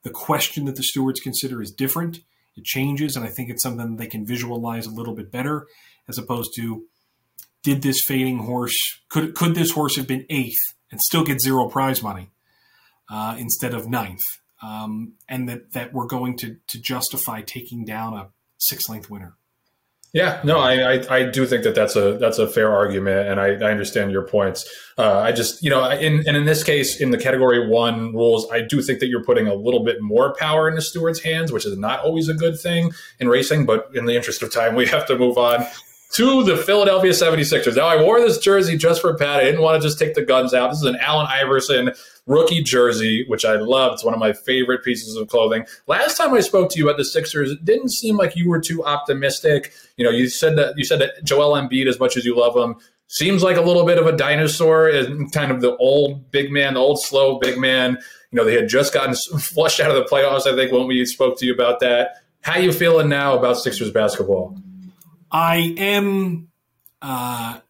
The question that the stewards consider is different. It changes, and I think it's something they can visualize a little bit better as opposed to did this fading horse could could this horse have been eighth and still get zero prize money uh, instead of ninth, um, and that that we're going to to justify taking down a six length winner. Yeah, no, I, I, I, do think that that's a that's a fair argument, and I, I understand your points. Uh, I just you know, in and in this case, in the category one rules, I do think that you're putting a little bit more power in the steward's hands, which is not always a good thing in racing. But in the interest of time, we have to move on to the Philadelphia 76ers. Now, I wore this jersey just for Pat. I didn't want to just take the guns out. This is an Allen Iverson rookie jersey, which I love. It's one of my favorite pieces of clothing. Last time I spoke to you about the Sixers, it didn't seem like you were too optimistic. You know, you said that you said that Joel Embiid, as much as you love him, seems like a little bit of a dinosaur and kind of the old big man, the old slow big man. You know, they had just gotten flushed out of the playoffs, I think, when we spoke to you about that. How you feeling now about Sixers basketball? I am uh,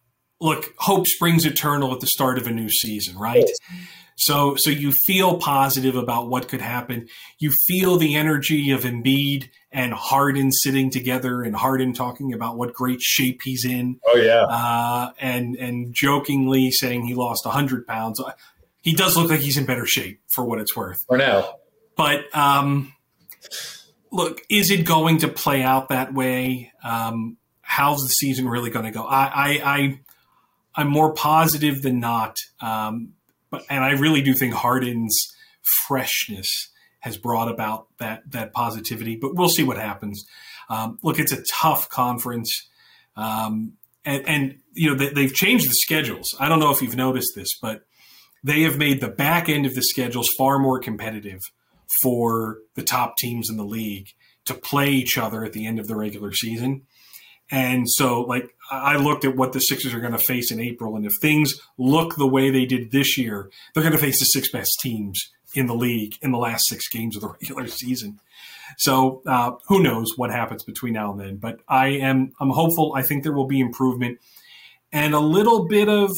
look, hope springs eternal at the start of a new season, right? So, so you feel positive about what could happen. You feel the energy of Embiid and Harden sitting together, and Harden talking about what great shape he's in. Oh yeah, uh, and and jokingly saying he lost hundred pounds. He does look like he's in better shape for what it's worth. For now, but um, look, is it going to play out that way? Um, how's the season really going to go? I, I, I I'm more positive than not. Um, but and I really do think Harden's freshness has brought about that that positivity. But we'll see what happens. Um, look, it's a tough conference, um, and, and you know they, have changed the schedules. I don't know if you've noticed this, but they have made the back end of the schedules far more competitive for the top teams in the league to play each other at the end of the regular season. And so, like, I looked at what the Sixers are going to face in April, and if things look the way they did this year, they're going to face the six best teams in the league in the last six games of the regular season. So, uh, who knows what happens between now and then? But I am I'm hopeful. I think there will be improvement and a little bit of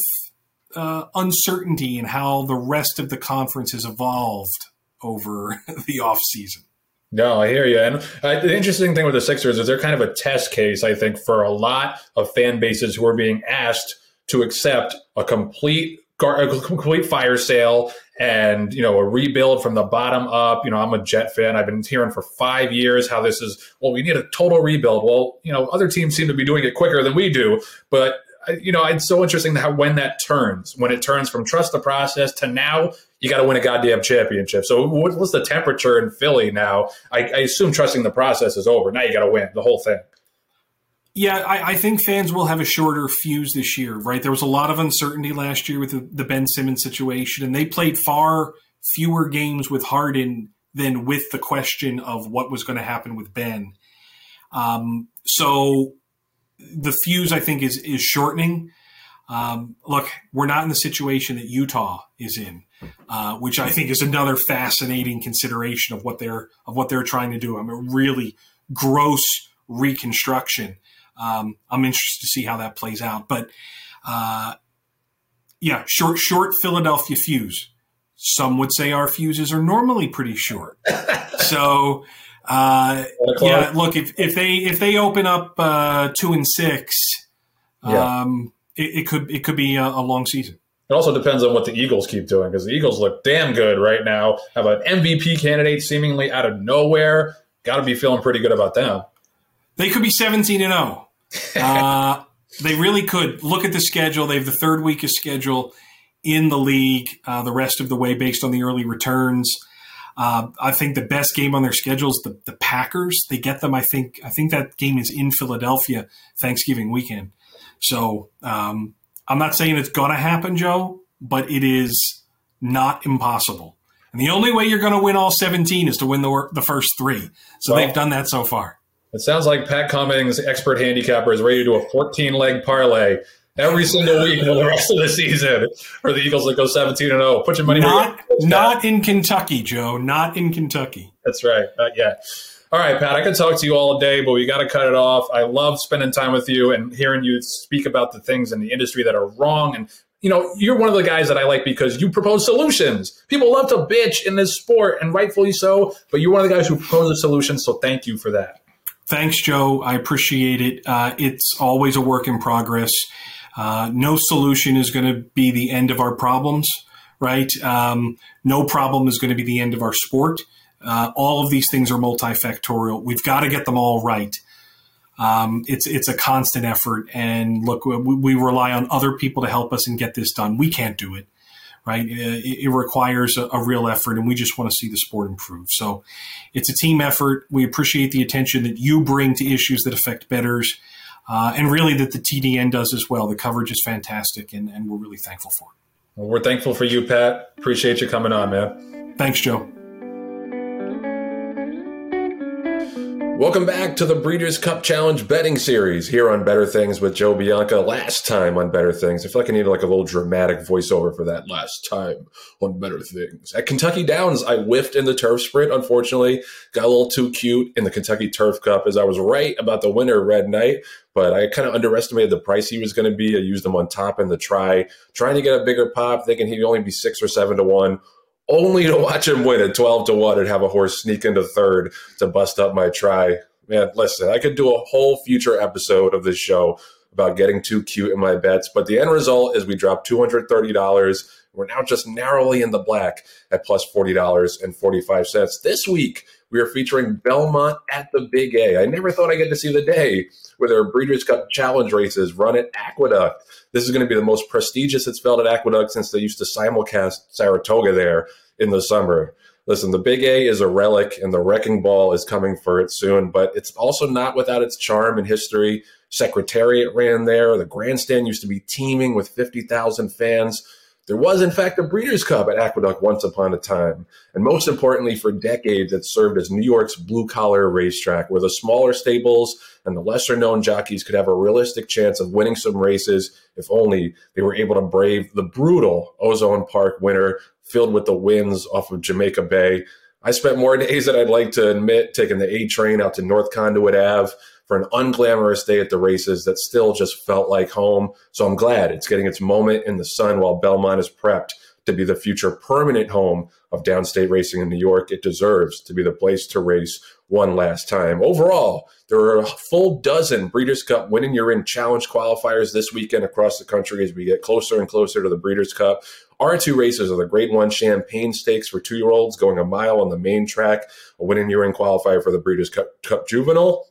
uh, uncertainty in how the rest of the conference has evolved over the off season. No, I hear you. And uh, the interesting thing with the Sixers is they're kind of a test case, I think, for a lot of fan bases who are being asked to accept a complete a complete fire sale and you know a rebuild from the bottom up. You know i'm a jet fan. I've been hearing for five years how this is well we need a total rebuild. Well you know other teams seem to be doing it quicker than we do but you know, it's so interesting how when that turns, when it turns from trust the process to now you got to win a goddamn championship. So what's the temperature in Philly now? I, I assume trusting the process is over. Now you got to win the whole thing. Yeah, I, I, think fans will have a shorter fuse this year, right? There was a lot of uncertainty last year with the, the Ben Simmons situation, and they played far fewer games with Harden than with the question of what was going to happen with Ben. Um, so the fuse, I think, is is shortening. Um, look, we're not in the situation that Utah is in, uh, which I think is another fascinating consideration of what they're of what they're trying to do. I mean, really gross reconstruction. Um, I'm interested to see how that plays out. But uh, yeah, short short Philadelphia fuse. Some would say our fuses are normally pretty short. so uh, yeah, look if, if they if they open up uh, two and six, yeah. um, it, it, could it could be a, a, long season. It also depends on what the Eagles keep doing because the Eagles look damn good right now. Have an MVP candidate seemingly out of nowhere. Got to be feeling pretty good about them. They could be seventeen and zero. Oh. Uh, they really could. Look at the schedule. They have the third weakest schedule in the league. Uh, the rest of the way, based on the early returns. Uh, I think the best game on their schedule is the, the Packers. They get them. I think. I think that game is in Philadelphia Thanksgiving weekend. So um, I'm not saying it's going to happen, Joe, but it is not impossible. And the only way you're going to win all 17 is to win the, the first three. So well, they've done that so far. It sounds like Pat Cummings, expert handicapper, is ready to do a 14 leg parlay every single week for the rest of the season for the Eagles that go 17 and 0. Put your money not not in Kentucky, Joe. Not in Kentucky. That's right. Not yet. All right, Pat, I could talk to you all day, but we got to cut it off. I love spending time with you and hearing you speak about the things in the industry that are wrong. And, you know, you're one of the guys that I like because you propose solutions. People love to bitch in this sport, and rightfully so, but you're one of the guys who proposes solutions. So thank you for that. Thanks, Joe. I appreciate it. Uh, it's always a work in progress. Uh, no solution is going to be the end of our problems, right? Um, no problem is going to be the end of our sport. Uh, all of these things are multifactorial. We've got to get them all right. Um, it's it's a constant effort, and look, we, we, rely on other people to help us and get this done. We can't do it, right? It, it requires a, a, real effort, and we just want to see the sport improve. So, it's a team effort. We appreciate the attention that you bring to issues that affect bettors, uh, and really that the TDN does as well. The coverage is fantastic, and, and we're really thankful for it. Well, we're thankful for you, Pat. Appreciate you coming on, man. Thanks, Joe. Welcome back to the Breeders' Cup Challenge betting series here on Bettor Things with Joe Bianca. Last time on Bettor Things, I feel like I need like a little dramatic voiceover for that. Last time on Bettor Things at Kentucky Downs, I whiffed in the turf sprint. Unfortunately, got a little too cute in the Kentucky Turf Cup as I was right about the winner, Red Knight, but I kind of underestimated the price he was going to be. I used him on top in the try, trying to get a bigger pop, thinking he'd only be six or seven to one only to watch him win at 12 to 1 and have a horse sneak into third to bust up my try. Man, listen, I could do a whole future episode of this show about getting too cute in my bets, but the end result is we dropped $230. We're now just narrowly in the black at plus $40.45. This week, we are featuring Belmont at the Big A. I never thought I'd get to see the day where there are Breeders' Cup Challenge races run at Aqueduct. This is going to be the most prestigious it's felt at Aqueduct since they used to simulcast Saratoga there in the summer. Listen, the Big A is a relic, and the Wrecking Ball is coming for it soon, but it's also not without its charm and history. Secretariat ran there. The grandstand used to be teeming with 50,000 fans. There was, in fact, a Breeders' Cup at Aqueduct once upon a time. And most importantly, for decades, it served as New York's blue collar racetrack, where the smaller stables and the lesser known jockeys could have a realistic chance of winning some races if only they were able to brave the brutal Ozone Park winter filled with the winds off of Jamaica Bay. I spent more days than I'd like to admit taking the A train out to North Conduit Ave for an unglamorous day at the races that still just felt like home. So I'm glad it's getting its moment in the sun while Belmont is prepped to be the future permanent home of downstate racing in New York. It deserves to be the place to race one last time. Overall, there are a full dozen Breeders' Cup Win and You're In challenge qualifiers this weekend across the country as we get closer and closer to the Breeders' Cup. Our two races are the Grade One Champagne Stakes for two year olds going a mile on the main track, a Win and You're In qualifier for the Breeders' Cup, Cup Juvenile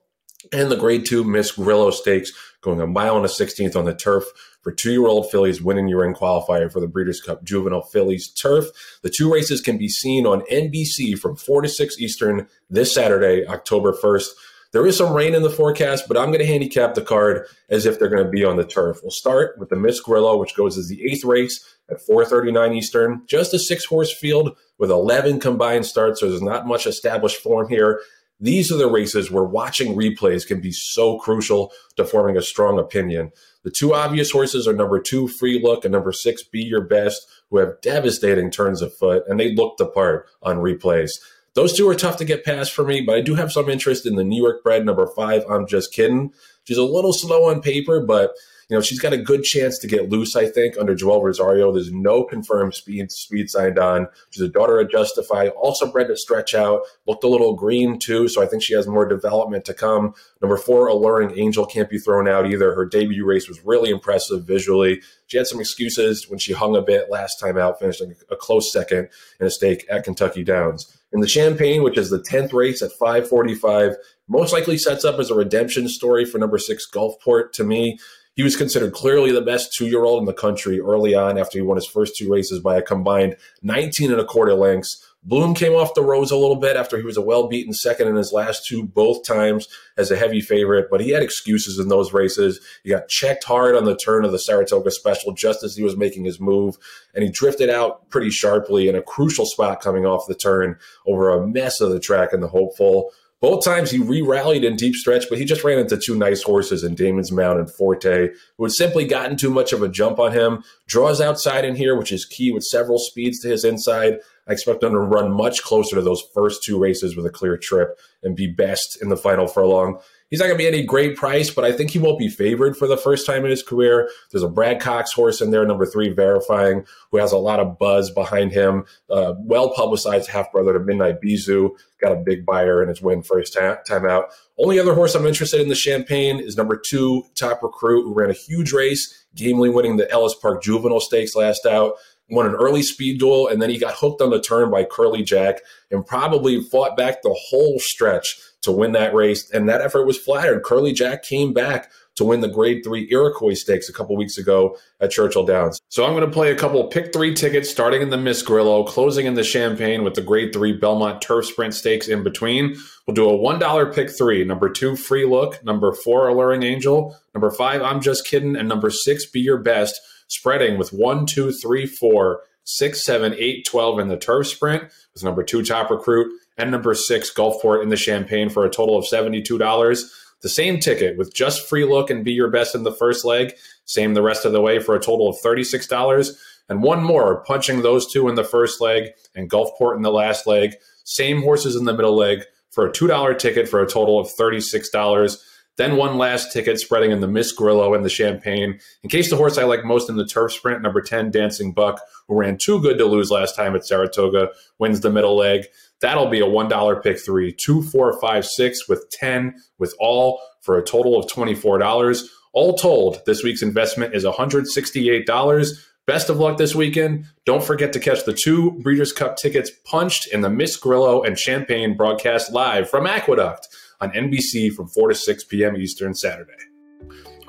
and the grade two Miss Grillo Stakes going a mile and a 16th on the turf for two year old fillies Win and You're In qualifier for the Breeders' Cup Juvenile Fillies Turf. The two races can be seen on NBC from 4 to 6 Eastern this Saturday, October 1st. There is some rain in the forecast, but I'm going to handicap the card as if they're going to be on the turf. We'll start with the Miss Grillo, which goes as the eighth race at 4:39 Eastern. Just a six-horse field with 11 combined starts, so there's not much established form here. These are the races where watching replays can be so crucial to forming a strong opinion. The two obvious horses are number two, Free Look, and number six, Be Your Best, who have devastating turns of foot, and they look the part on replays. Those two are tough to get past for me, but I do have some interest in the New York bred number five, I'm Just Kidding. She's a little slow on paper, but you know, she's got a good chance to get loose, I think, under Joel Rosario. There's no confirmed speed speed signed on. She's a daughter of Justify, also bred to stretch out, looked a little green too, so I think she has more development to come. Number four, Alluring Angel can't be thrown out either. Her debut race was really impressive visually. She had some excuses when she hung a bit last time out, finishing a close second in a stake at Kentucky Downs. In the Champagne, which is the 10th race at 545, most likely sets up as a redemption story for number six Gulfport to me. He was considered clearly the best two year old in the country early on after he won his first two races by a combined 19 and a quarter lengths. Bloom came off the roads a little bit after he was a well beaten second in his last two, both times as a heavy favorite, but he had excuses in those races. He got checked hard on the turn of the Saratoga Special just as he was making his move, and he drifted out pretty sharply in a crucial spot coming off the turn over a mess of the track in the hopeful. Both times he re rallied in deep stretch, but he just ran into two nice horses in Damon's Mount and Forte, who had simply gotten too much of a jump on him. Draws outside in here, which is key with several speeds to his inside. I expect him to run much closer to those first two races with a clear trip and be best in the final furlong. He's not going to be any great price, but I think he won't be favored for the first time in his career. There's a Brad Cox horse in there, number three, verifying, who has a lot of buzz behind him. Uh, well publicized half brother to Midnight Bisou, got a big buyer in his win first time out. Only other horse I'm interested in the Champagne is number two, Top Recruit, who ran a huge race, gamely winning the Ellis Park Juvenile Stakes last out won an early speed duel, and then he got hooked on the turn by Curly Jack and probably fought back the whole stretch to win that race, and that effort was flattered. Curly Jack came back to win the Grade 3 Iroquois Stakes a couple weeks ago at Churchill Downs. So I'm going to play a couple pick three tickets starting in the Miss Grillo, closing in the Champagne with the Grade 3 Belmont Turf Sprint Stakes in between. We'll do a $1 pick three. Number two, Free Look. Number four, Alluring Angel. Number five, I'm Just Kidding. And number six, Be Your Best, spreading with one, two, three, four, six, seven, eight, 12 in the Turf Sprint with number two, Top Recruit. And number six, Gulfport in the Champagne for a total of $72 the same ticket with just free look and be your best in the first leg, same the rest of the way for a total of $36. And one more, punching those two in the first leg and Gulfport in the last leg, same horses in the middle leg for a $2 ticket for a total of $36. Then one last ticket spreading in the Miss Grillo and the Champagne. In case the horse I like most in the turf sprint, number 10, Dancing Buck, who ran too good to lose last time at Saratoga, wins the middle leg. That'll be a $1 pick three, two, four, five, six with 10 with all for a total of $24. All told, this week's investment is $168. Best of luck this weekend. Don't forget to catch the two Breeders' Cup tickets punched in the Miss Grillo and Champagne broadcast live from Aqueduct on NBC from 4 to 6 p.m. Eastern Saturday.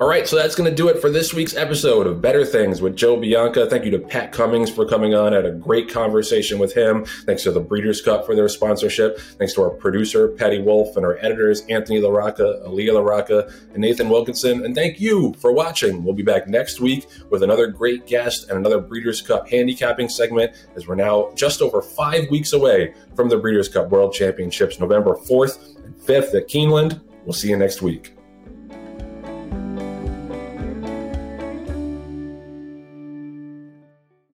All right, so that's going to do it for this week's episode of Bettor Things with Joe Bianca. Thank you to Pat Cummings for coming on. I had a great conversation with him. Thanks to the Breeders' Cup for their sponsorship. Thanks to our producer, Patty Wolf, and our editors, Anthony LaRocca, Aaliyah LaRocca, and Nathan Wilkinson. And thank you for watching. We'll be back next week with another great guest and another Breeders' Cup handicapping segment as we're now just over five weeks away from the Breeders' Cup World Championships, November 4th and 5th at Keeneland. We'll see you next week.